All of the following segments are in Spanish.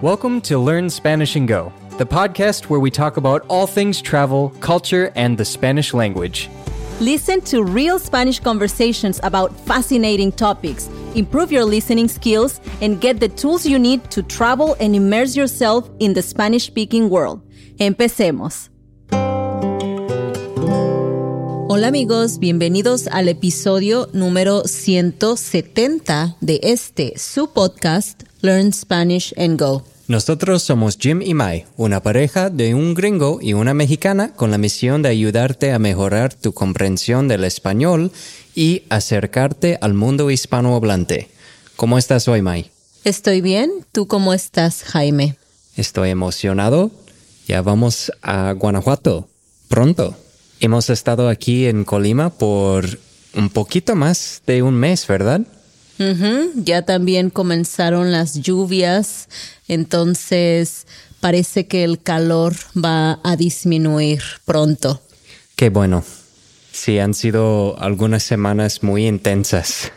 Welcome to Learn Spanish and Go, the podcast where we talk about all things travel, culture, and the Spanish language. Listen to real Spanish conversations about fascinating topics, improve your listening skills, and get the tools you need to travel and immerse yourself in the Spanish speaking world. Empecemos. Hola amigos, bienvenidos al episodio número 170 de este, su podcast, Learn Spanish and Go. Nosotros somos Jim y Mai, una pareja de un gringo y una mexicana con la misión de ayudarte a mejorar tu comprensión del español y acercarte al mundo hispanohablante. ¿Cómo estás hoy, Mai? Estoy bien, ¿tú cómo estás, Jaime? Estoy emocionado. Ya vamos a Guanajuato pronto. Hemos estado aquí en Colima por un poquito más de un mes, ¿verdad? Ya también comenzaron las lluvias, entonces parece que el calor va a disminuir pronto. Qué bueno. Sí, han sido algunas semanas muy intensas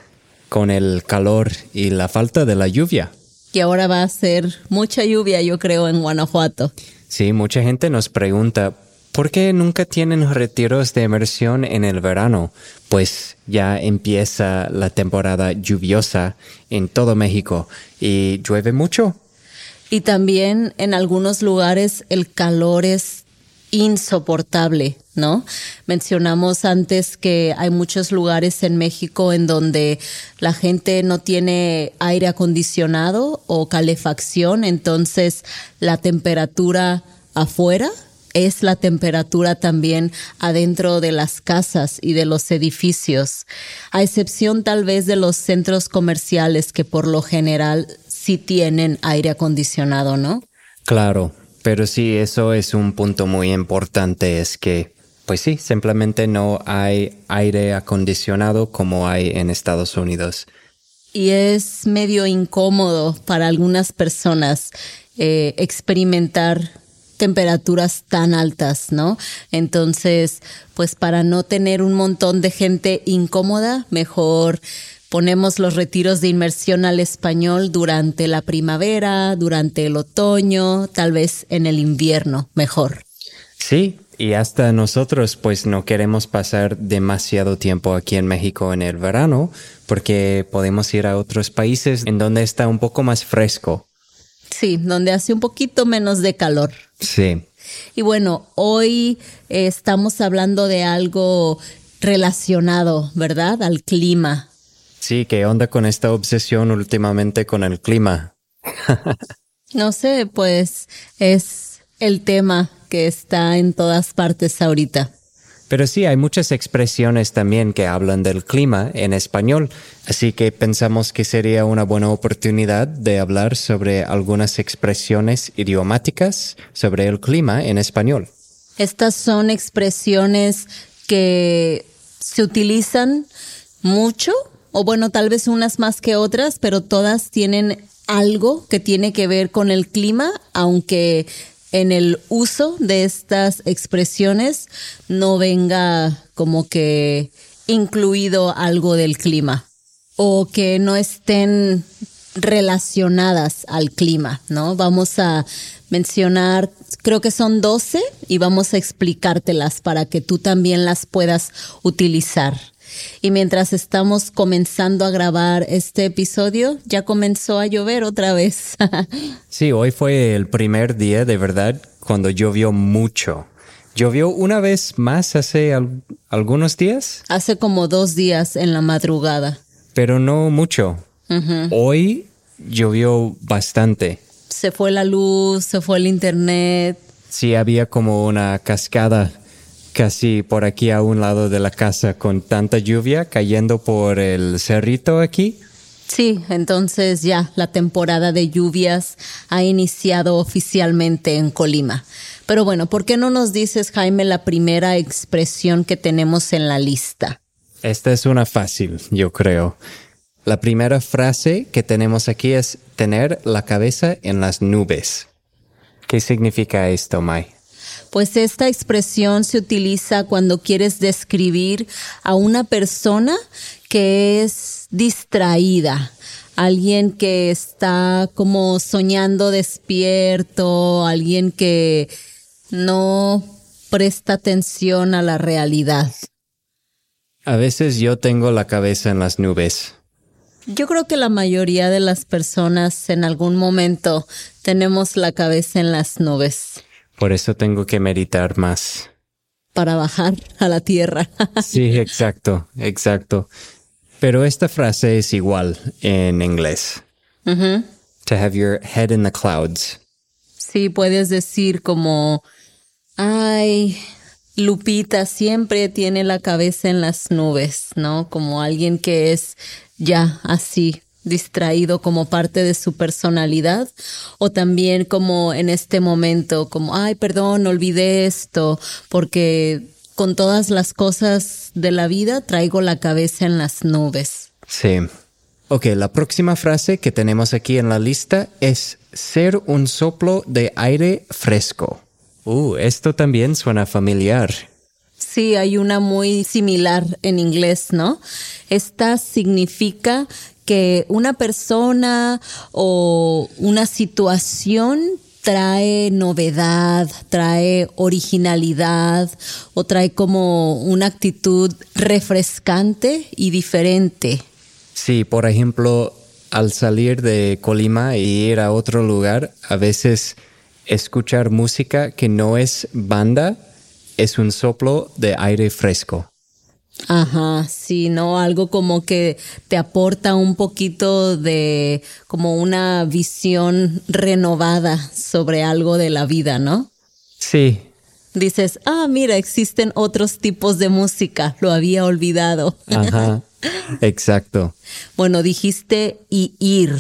con el calor y la falta de la lluvia. Y ahora va a ser mucha lluvia, yo creo, en Guanajuato. Sí, mucha gente nos pregunta, ¿por qué nunca tienen retiros de inmersión en el verano? Pues ya empieza la temporada lluviosa en todo México y llueve mucho. Y también en algunos lugares el calor es insoportable, ¿no? Mencionamos antes que hay muchos lugares en México en donde la gente no tiene aire acondicionado o calefacción, entonces la temperatura afuera es la temperatura también adentro de las casas y de los edificios, a excepción tal vez de los centros comerciales que por lo general sí tienen aire acondicionado, ¿no? Claro, pero sí, eso es un punto muy importante, es que, pues sí, simplemente no hay aire acondicionado como hay en Estados Unidos. Y es medio incómodo para algunas personas eh, experimentar temperaturas tan altas, ¿no? Entonces, pues para no tener un montón de gente incómoda, mejor ponemos los retiros de inmersión al español durante la primavera, durante el otoño, tal vez en el invierno, mejor. Sí, y hasta nosotros pues no queremos pasar demasiado tiempo aquí en México en el verano porque podemos ir a otros países en donde está un poco más fresco. Sí, donde hace un poquito menos de calor. Sí, Y bueno, hoy eh, estamos hablando de algo relacionado, ¿verdad? Al clima. sí, ¿qué onda con esta obsesión últimamente con el clima? No sé, pues es el tema que está en todas partes ahorita. Pero sí, hay muchas expresiones también que hablan del clima en español, así que pensamos que sería una buena oportunidad de hablar sobre algunas expresiones idiomáticas sobre el clima en español. Estas son expresiones que se utilizan mucho, o bueno, tal vez unas más que otras, pero todas tienen algo que tiene que ver con el clima, aunque en el uso de estas expresiones no venga como que incluido algo del clima o que no estén relacionadas al clima, ¿no? Vamos a mencionar, creo que son 12 y vamos a explicártelas para que tú también las puedas utilizar. Y mientras estamos comenzando a grabar este episodio, ya comenzó a llover otra vez. Sí, hoy fue el primer día de verdad cuando llovió mucho. Llovió una vez más hace al- algunos días, Hace como dos días en la madrugada. pero no mucho. Hoy llovió bastante. Se fue la luz, se fue el internet. Sí, había como una cascada casi por aquí a un lado de la casa con tanta lluvia cayendo por el cerrito aquí. Sí, entonces ya la temporada de lluvias ha iniciado oficialmente en Colima. Pero bueno, ¿por qué no nos dices, Jaime, la primera expresión que tenemos en la lista? Esta es una fácil, yo creo. La primera frase que tenemos aquí es tener la cabeza en las nubes. ¿Qué significa esto, Mai? Pues esta expresión se utiliza cuando quieres describir a una persona que es distraída, alguien que está como soñando despierto, alguien que no presta atención a la realidad. A veces yo tengo la cabeza en las nubes. Yo creo que la mayoría de las personas en algún momento tenemos la cabeza en las nubes. Por eso tengo que meditar más. Para bajar a la tierra. sí, exacto, exacto. Pero esta frase es igual en inglés. To have your head in the clouds. Sí, puedes decir como, ay, Lupita siempre tiene la cabeza en las nubes, ¿no? Como alguien que es ya así distraído como parte de su personalidad o también como en este momento como ay perdón olvidé esto porque con todas las cosas de la vida traigo la cabeza en las nubes. Sí. Ok, la próxima frase que tenemos aquí en la lista es ser un soplo de aire fresco. Uh, esto también suena familiar. Sí, hay una muy similar en inglés, ¿no? Esta significa que una persona o una situación trae novedad, trae originalidad o trae como una actitud refrescante y diferente. Sí, por ejemplo, al salir de Colima y ir a otro lugar, a veces escuchar música que no es banda es un soplo de aire fresco. Ajá, sí, ¿no? Algo como que te aporta un poquito de como una visión renovada sobre algo de la vida, ¿no? Sí. Dices, ah, mira, existen otros tipos de música, lo había olvidado. Ajá, exacto. Bueno, dijiste y ir.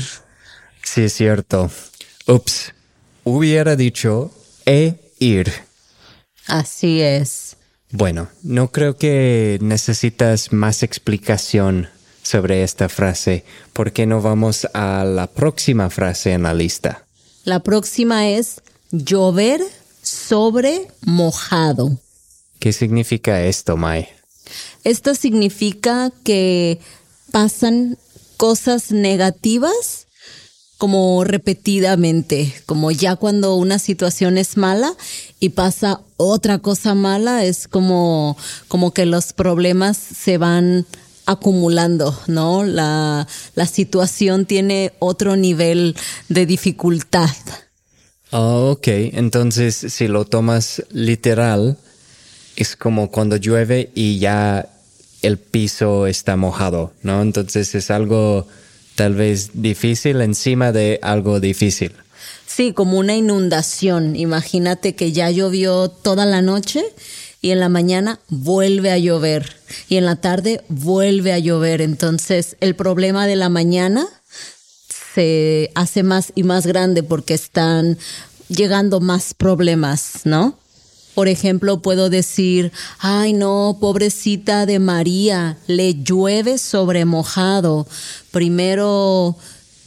Sí, es cierto. Ups, hubiera dicho e ir. Así es. Bueno, no creo que necesitas más explicación sobre esta frase. ¿Por qué no vamos a la próxima frase en la lista? La próxima es llover sobre mojado. ¿Qué significa esto, Mai? Esto significa que pasan cosas negativas como repetidamente, como ya cuando una situación es mala y pasa otra cosa mala, es como, como que los problemas se van acumulando, ¿no? La, la situación tiene otro nivel de dificultad. Oh, ok, entonces si lo tomas literal, es como cuando llueve y ya el piso está mojado, ¿no? Entonces es algo tal vez difícil encima de algo difícil. Sí, como una inundación. Imagínate que ya llovió toda la noche y en la mañana vuelve a llover y en la tarde vuelve a llover. Entonces el problema de la mañana se hace más y más grande porque están llegando más problemas, ¿no? Por ejemplo, puedo decir, ay no, pobrecita de María, le llueve sobre mojado. Primero,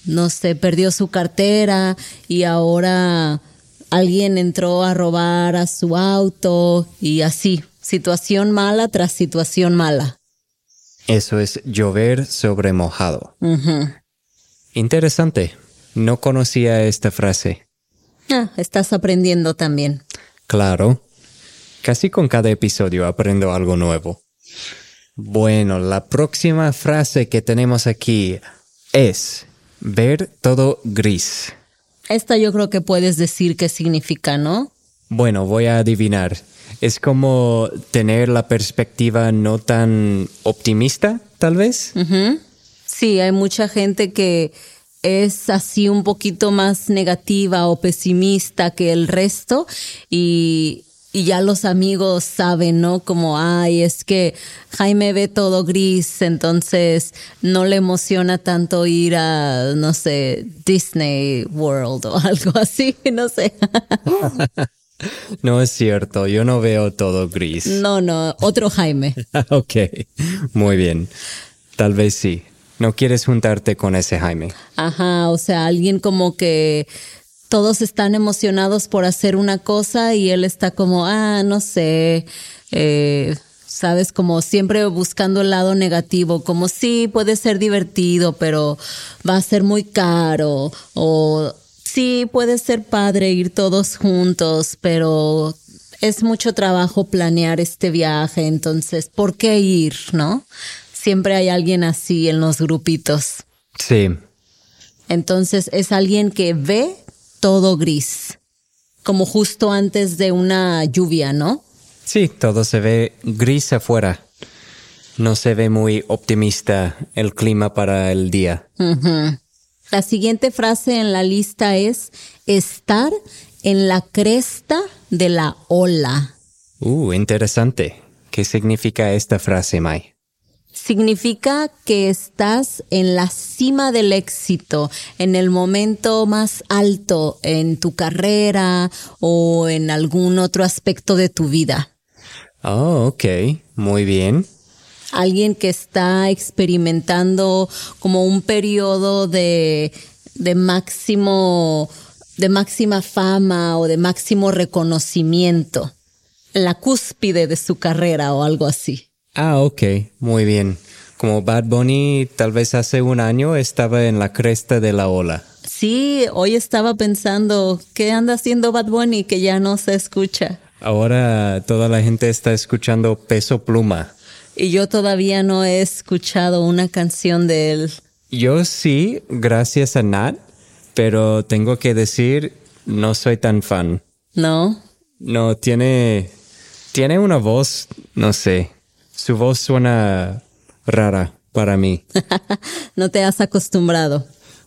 no sé, perdió su cartera y ahora alguien entró a robar a su auto y así, situación mala tras situación mala. Eso es llover sobre mojado. Interesante. No conocía esta frase. Ah, estás aprendiendo también. Claro. Casi con cada episodio aprendo algo nuevo. Bueno, la próxima frase que tenemos aquí es ver todo gris. Esta yo creo que puedes decir qué significa, ¿no? Bueno, voy a adivinar. Es como tener la perspectiva no tan optimista, tal vez. Sí, hay mucha gente que es así un poquito más negativa o pesimista que el resto y y ya los amigos saben, ¿no? Como, ay, es que Jaime ve todo gris, entonces no le emociona tanto ir a, no sé, Disney World o algo así, no sé. No es cierto, yo no veo todo gris. No, no, otro Jaime. ok, muy bien. Tal vez sí. No quieres juntarte con ese Jaime. Ajá, o sea, alguien como que todos están emocionados por hacer una cosa y él está como, ah, no sé, eh, sabes, como siempre buscando el lado negativo, como sí, puede ser divertido, pero va a ser muy caro, o sí, puede ser padre ir todos juntos, pero es mucho trabajo planear este viaje, entonces, ¿por qué ir, no? Siempre hay alguien así en los grupitos. Sí. Entonces es alguien que ve todo gris, como justo antes de una lluvia, ¿no? Sí, todo se ve gris afuera. No se ve muy optimista el clima para el día. La siguiente frase en la lista es estar en la cresta de la ola. Uh, interesante. ¿Qué significa esta frase, Mai? Significa que estás en la cima del éxito, en el momento más alto en tu carrera o en algún otro aspecto de tu vida. Oh, ok, muy bien. Alguien que está experimentando como un periodo de, de máximo, de máxima fama o de máximo reconocimiento. La cúspide de su carrera o algo así. Ah, ok, muy bien. Como Bad Bunny tal vez hace un año estaba en la cresta de la ola. Sí, hoy estaba pensando, ¿qué anda haciendo Bad Bunny que ya no se escucha? Ahora toda la gente está escuchando Peso Pluma. Y yo todavía no he escuchado una canción de él. Yo sí, gracias a Nat, pero tengo que decir, no soy tan fan. ¿No? No, tiene, tiene una voz, no sé, su voz suena rara para mí. no te has acostumbrado.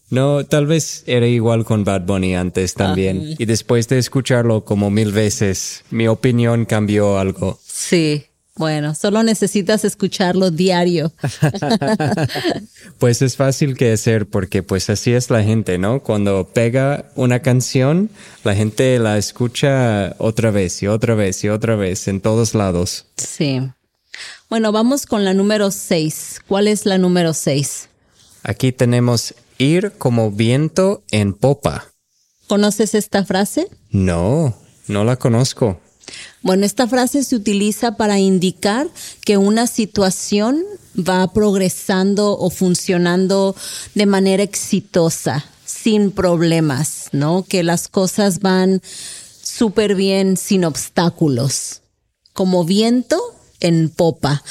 No, tal vez era igual con Bad Bunny antes también. Y después de escucharlo como mil veces, mi opinión cambió algo. Sí, bueno, solo necesitas escucharlo diario. pues es fácil que hacer porque pues así es la gente, ¿no? Cuando pega una canción, la gente la escucha otra vez y otra vez y otra vez en todos lados. Sí. Bueno, vamos con la número seis. ¿Cuál es la número seis? Aquí tenemos ir como viento en popa. ¿Conoces esta frase? No, no la conozco. Bueno, esta frase se utiliza para indicar que una situación va progresando o funcionando de manera exitosa, sin problemas, ¿no? Que las cosas van súper bien sin obstáculos. Como viento en popa.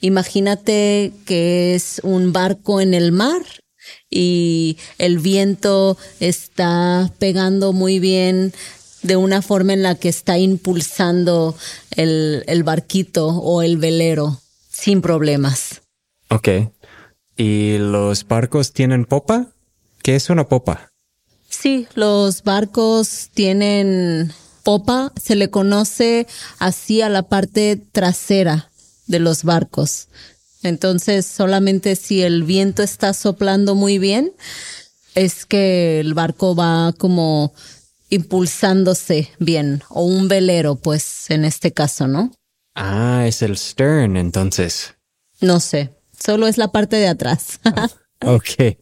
Imagínate que es un barco en el mar y el viento está pegando muy bien de una forma en la que está impulsando el, el barquito o el velero sin problemas. Ok. ¿Y los barcos tienen popa? ¿Qué es una popa? Sí, los barcos tienen popa, se le conoce así a la parte trasera de los barcos. Entonces, solamente si el viento está soplando muy bien, es que el barco va como impulsándose bien, o un velero, pues, en este caso, ¿no? Ah, es el stern, entonces. No sé, solo es la parte de atrás. ok,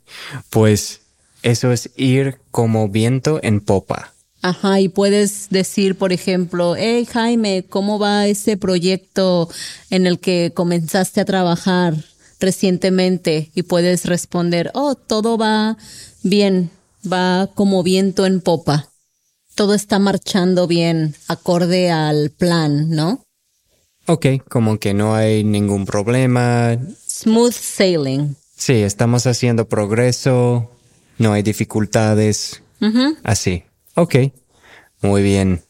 pues eso es ir como viento en popa. Ajá, y puedes decir, por ejemplo, hey Jaime, ¿cómo va ese proyecto en el que comenzaste a trabajar recientemente? Y puedes responder, oh, todo va bien, va como viento en popa. Todo está marchando bien, acorde al plan, ¿no? Ok, como que no hay ningún problema. Smooth sailing. Sí, estamos haciendo progreso, no hay dificultades. Así. Ok, muy bien.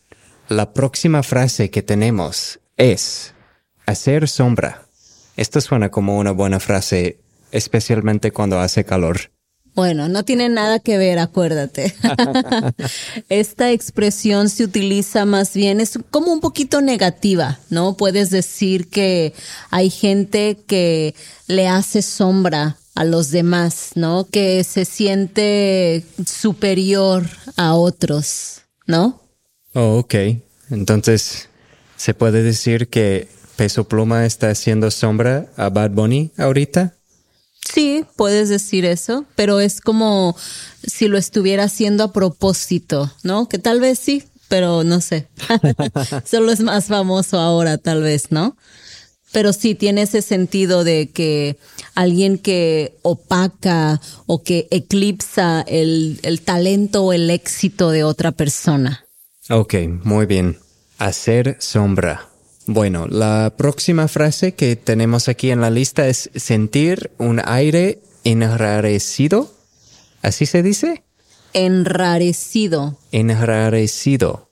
La próxima frase que tenemos es hacer sombra. Esto suena como una buena frase, especialmente cuando hace calor. Bueno, no tiene nada que ver, acuérdate. Esta expresión se utiliza más bien, es como un poquito negativa, ¿no? Puedes decir que hay gente que le hace sombra a los demás, ¿no? Que se siente superior a otros, ¿no? Oh, ok. Entonces, ¿se puede decir que Peso Pluma está haciendo sombra a Bad Bunny ahorita? Sí, puedes decir eso, pero es como si lo estuviera haciendo a propósito, ¿no? Que tal vez sí, pero no sé. Solo es más famoso ahora, tal vez, ¿no? Pero sí tiene ese sentido de que alguien que opaca o que eclipsa el, el talento o el éxito de otra persona. Ok, muy bien. Hacer sombra. Bueno, la próxima frase que tenemos aquí en la lista es sentir un aire enrarecido. ¿Así se dice? Enrarecido. Enrarecido.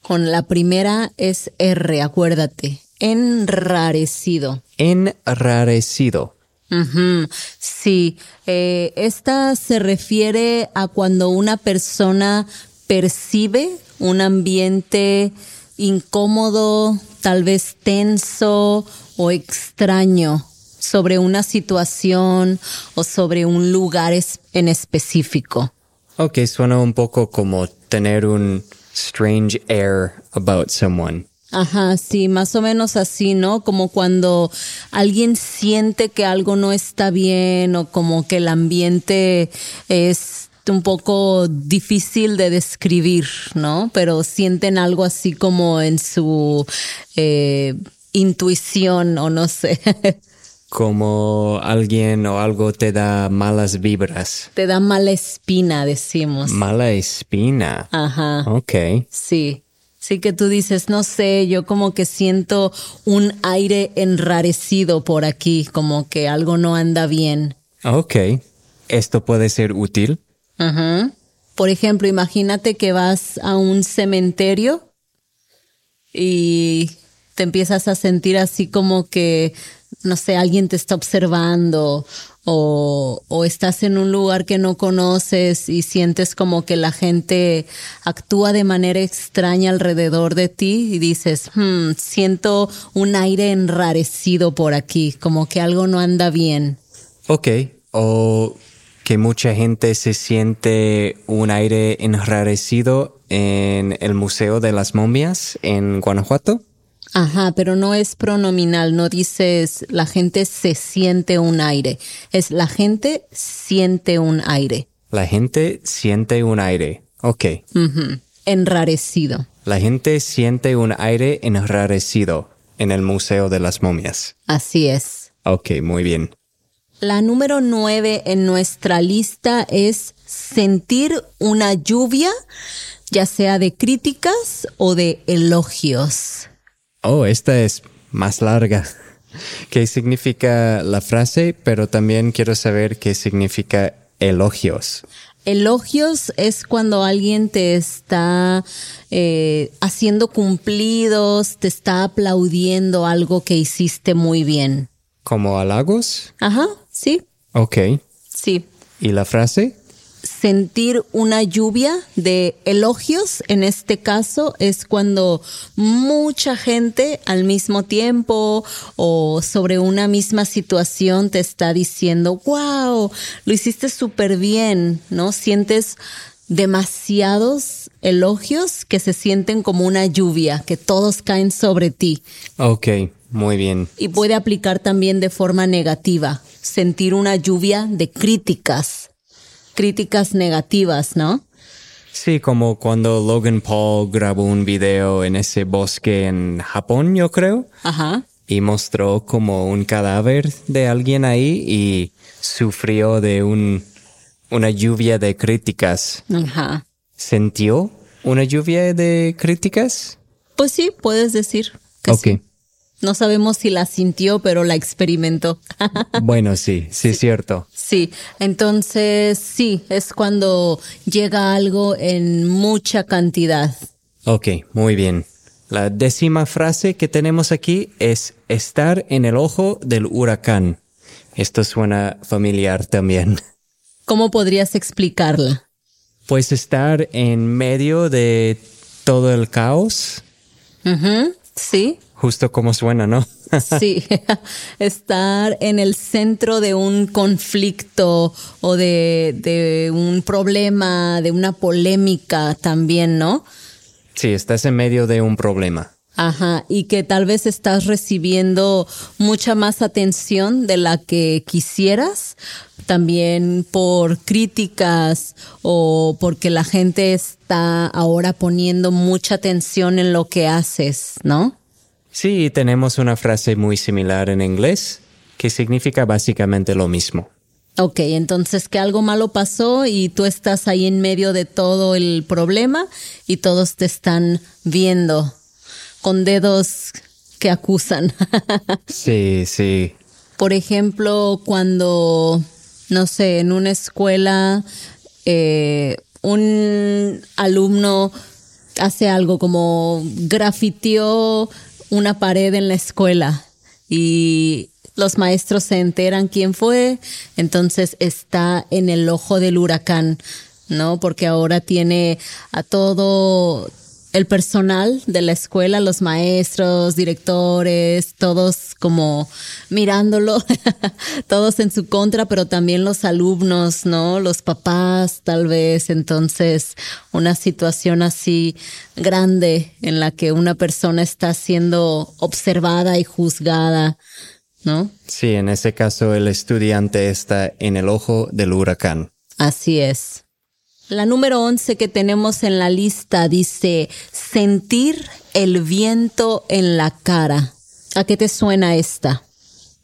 Con la primera es R, acuérdate. Enrarecido. Enrarecido. Ujú, Sí, eh, esta se refiere a cuando una persona percibe un ambiente incómodo, tal vez tenso o extraño sobre una situación o sobre un lugar es- en específico. Ok, suena un poco como tener un strange air about someone. Ajá, sí, más o menos así, ¿no? Como cuando alguien siente que algo no está bien o como que el ambiente es un poco difícil de describir, ¿no? Pero sienten algo así como en su eh, intuición o no sé. Como alguien o algo te da malas vibras. Te da mala espina, decimos. Mala espina. Ajá. Ok. Sí. Sí que tú dices, no sé, yo como que siento un aire enrarecido por aquí, como que algo no anda bien. Ok. Esto puede ser útil. Ajá. Por ejemplo, imagínate que vas a un cementerio y te empiezas a sentir así como que, no sé, alguien te está observando o, o estás en un lugar que no conoces y sientes como que la gente actúa de manera extraña alrededor de ti y dices, "Hmm, siento un aire enrarecido por aquí, como que algo no anda bien. Ok. O que mucha gente se siente un aire enrarecido en el Museo de las Momias en Guanajuato. Ajá, pero no es pronominal, no dices la gente se siente un aire, es la gente siente un aire. La gente siente un aire. Ok. Enrarecido. La gente siente un aire enrarecido en el Museo de las Momias. Así es. Ok, muy bien. La número nueve en nuestra lista es sentir una lluvia, ya sea de críticas o de elogios. Oh, esta es más larga. ¿Qué significa la frase? Pero también quiero saber qué significa elogios. Elogios es cuando alguien te está eh, haciendo cumplidos, te está aplaudiendo algo que hiciste muy bien. ¿Como halagos? Ajá, sí, Ok. sí. ¿Y la frase? Sentir una lluvia de elogios, en este caso, es cuando mucha gente al mismo tiempo o sobre una misma situación te está diciendo, wow, lo hiciste súper bien, ¿no? Sientes demasiados elogios que se sienten como una lluvia, que todos caen sobre ti. Ok, muy bien. Y puede aplicar también de forma negativa, sentir una lluvia de críticas, críticas negativas, ¿no? Sí, como cuando Logan Paul grabó un video en ese bosque en Japón, yo creo, Ajá. y mostró como un cadáver de alguien ahí y sufrió de un, una lluvia de críticas. Ajá. ¿Sintió una lluvia de críticas? Pues sí, puedes decir que Ok. sí. No sabemos si la sintió, pero la experimentó. Bueno, sí, sí es cierto. sí, entonces sí, es cuando llega algo en mucha cantidad. Ok, muy bien. La décima frase que tenemos aquí es estar en el ojo del huracán. Esto suena familiar también. ¿Cómo podrías explicarla? Pues estar en medio de todo el caos, Ujú, Sí, justo como suena, ¿no? Sí, estar en el centro de un conflicto o de, de un problema, de una polémica también, ¿no? sí, estás en medio de un problema. Ajá, y que tal vez estás recibiendo mucha más atención de la que quisieras, también por críticas o porque la gente está ahora poniendo mucha atención en lo que haces, ¿no? Sí, tenemos una frase muy similar en inglés que significa básicamente lo mismo. Ok, entonces que algo malo pasó y tú estás ahí en medio de todo el problema y todos te están viendo con dedos que acusan. sí, sí. Por ejemplo, cuando, no sé, en una escuela eh, un alumno hace algo como grafiteó una pared en la escuela y los maestros se enteran quién fue, entonces está en el ojo del huracán, ¿no? Porque ahora tiene a todo el personal de la escuela, los maestros, directores, todos como mirándolo, todos en su contra, pero también los alumnos, ¿no? Los papás, tal vez. Entonces, una situación así grande en la que una persona está siendo observada y juzgada, ¿no? Sí, en ese caso el estudiante está en el ojo del huracán. Así es. La número 11 que tenemos en la lista dice sentir el viento en la cara. ¿A qué te suena esta?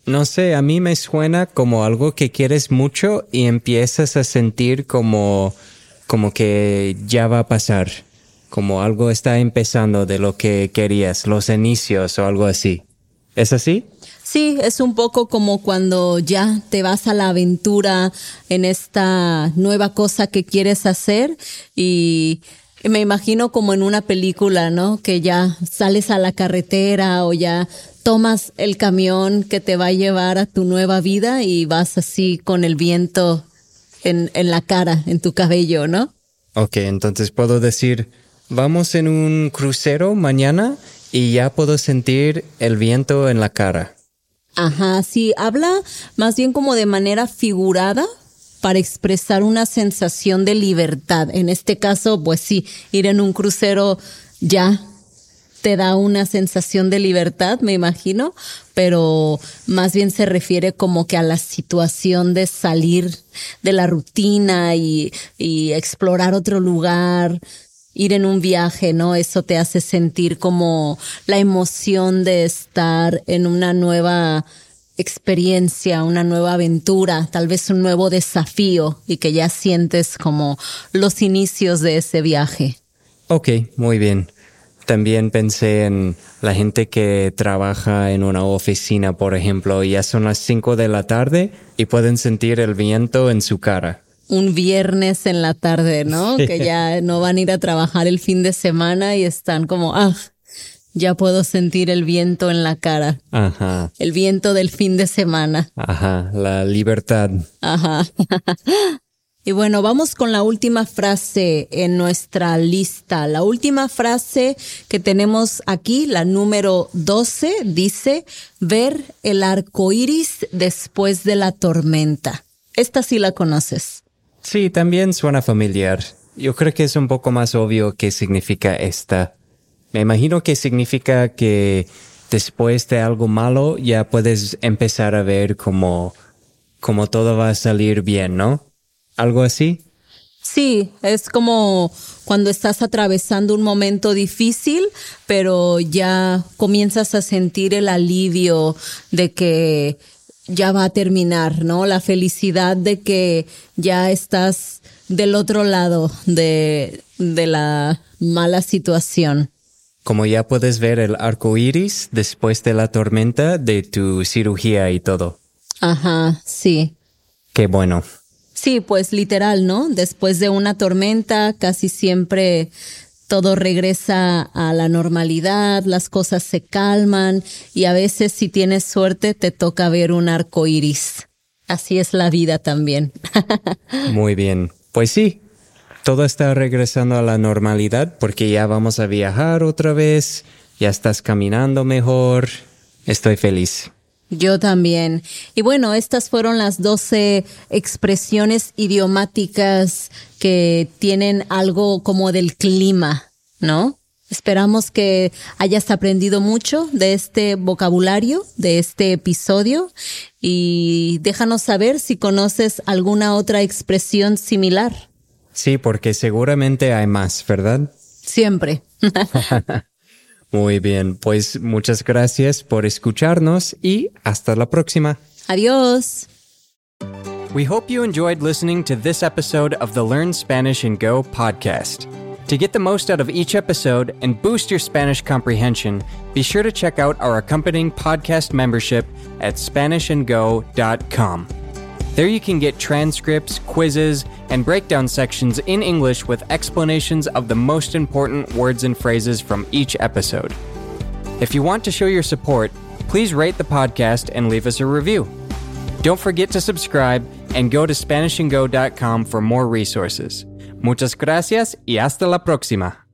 No sé, a mí me suena como algo que quieres mucho y empiezas a sentir como como que ya va a pasar, como algo está empezando de lo que querías, los inicios o algo así. ¿Es así? Sí, es un poco como cuando ya te vas a la aventura en esta nueva cosa que quieres hacer y me imagino como en una película, ¿no? Que ya sales a la carretera o ya tomas el camión que te va a llevar a tu nueva vida y vas así con el viento en, en la cara, en tu cabello, ¿no? Ok, entonces puedo decir, vamos en un crucero mañana y ya puedo sentir el viento en la cara. Ajá, sí, habla más bien como de manera figurada para expresar una sensación de libertad. En este caso, pues sí, ir en un crucero ya te da una sensación de libertad, me imagino, pero más bien se refiere como que a la situación de salir de la rutina y, y explorar otro lugar, ir en un viaje, ¿no? Eso te hace sentir como la emoción de estar en una nueva experiencia, una nueva aventura, tal vez un nuevo desafío y que ya sientes como los inicios de ese viaje. Ok, muy bien. También pensé en la gente que trabaja en una oficina, por ejemplo, y ya son las 5 de la tarde y pueden sentir el viento en su cara un viernes en la tarde, ¿no? Que ya no van a ir a trabajar el fin de semana y están como, ah, ya puedo sentir el viento en la cara. Ajá. El viento del fin de semana. Ajá, la libertad. Ajá. y bueno, vamos con la última frase en nuestra lista. La última frase que tenemos aquí, la número 12, dice, ver el arco iris después de la tormenta. Esta sí la conoces. Sí, también suena familiar. Yo creo que es un poco más obvio qué significa esta. Me imagino que significa que después de algo malo ya puedes empezar a ver como, como todo va a salir bien, ¿no? ¿Algo así? Sí, es como cuando estás atravesando un momento difícil, pero ya comienzas a sentir el alivio de que ya va a terminar, ¿no? La felicidad de que ya estás del otro lado de, de la mala situación. Como ya puedes ver el arco iris después de la tormenta de tu cirugía y todo. Ajá, sí. Qué bueno. Sí, pues literal, ¿no? Después de una tormenta casi siempre todo regresa a la normalidad, las cosas se calman y a veces si tienes suerte te toca ver un arco iris. Así es la vida también. Muy bien. Pues sí, todo está regresando a la normalidad porque ya vamos a viajar otra vez, ya estás caminando mejor. Estoy feliz. Yo también. Y bueno, estas fueron las 12 expresiones idiomáticas que tienen algo como del clima, ¿no? Esperamos que hayas aprendido mucho de este vocabulario, de este episodio y déjanos saber si conoces alguna otra expresión similar. Sí, porque seguramente hay más, ¿verdad? Siempre. Muy bien, pues muchas gracias por escucharnos y hasta la próxima. Adiós. We hope you enjoyed listening to this episode of the Learn Spanish and Go podcast. To get the most out of each episode and boost your Spanish comprehension, be sure to check out our accompanying podcast membership at SpanishAndGo.com. There you can get transcripts, quizzes, and breakdown sections in English with explanations of the most important words and phrases from each episode. If you want to show your support, please rate the podcast and leave us a review. Don't forget to subscribe and go to SpanishAndGo.com for more resources. Muchas gracias y hasta la próxima.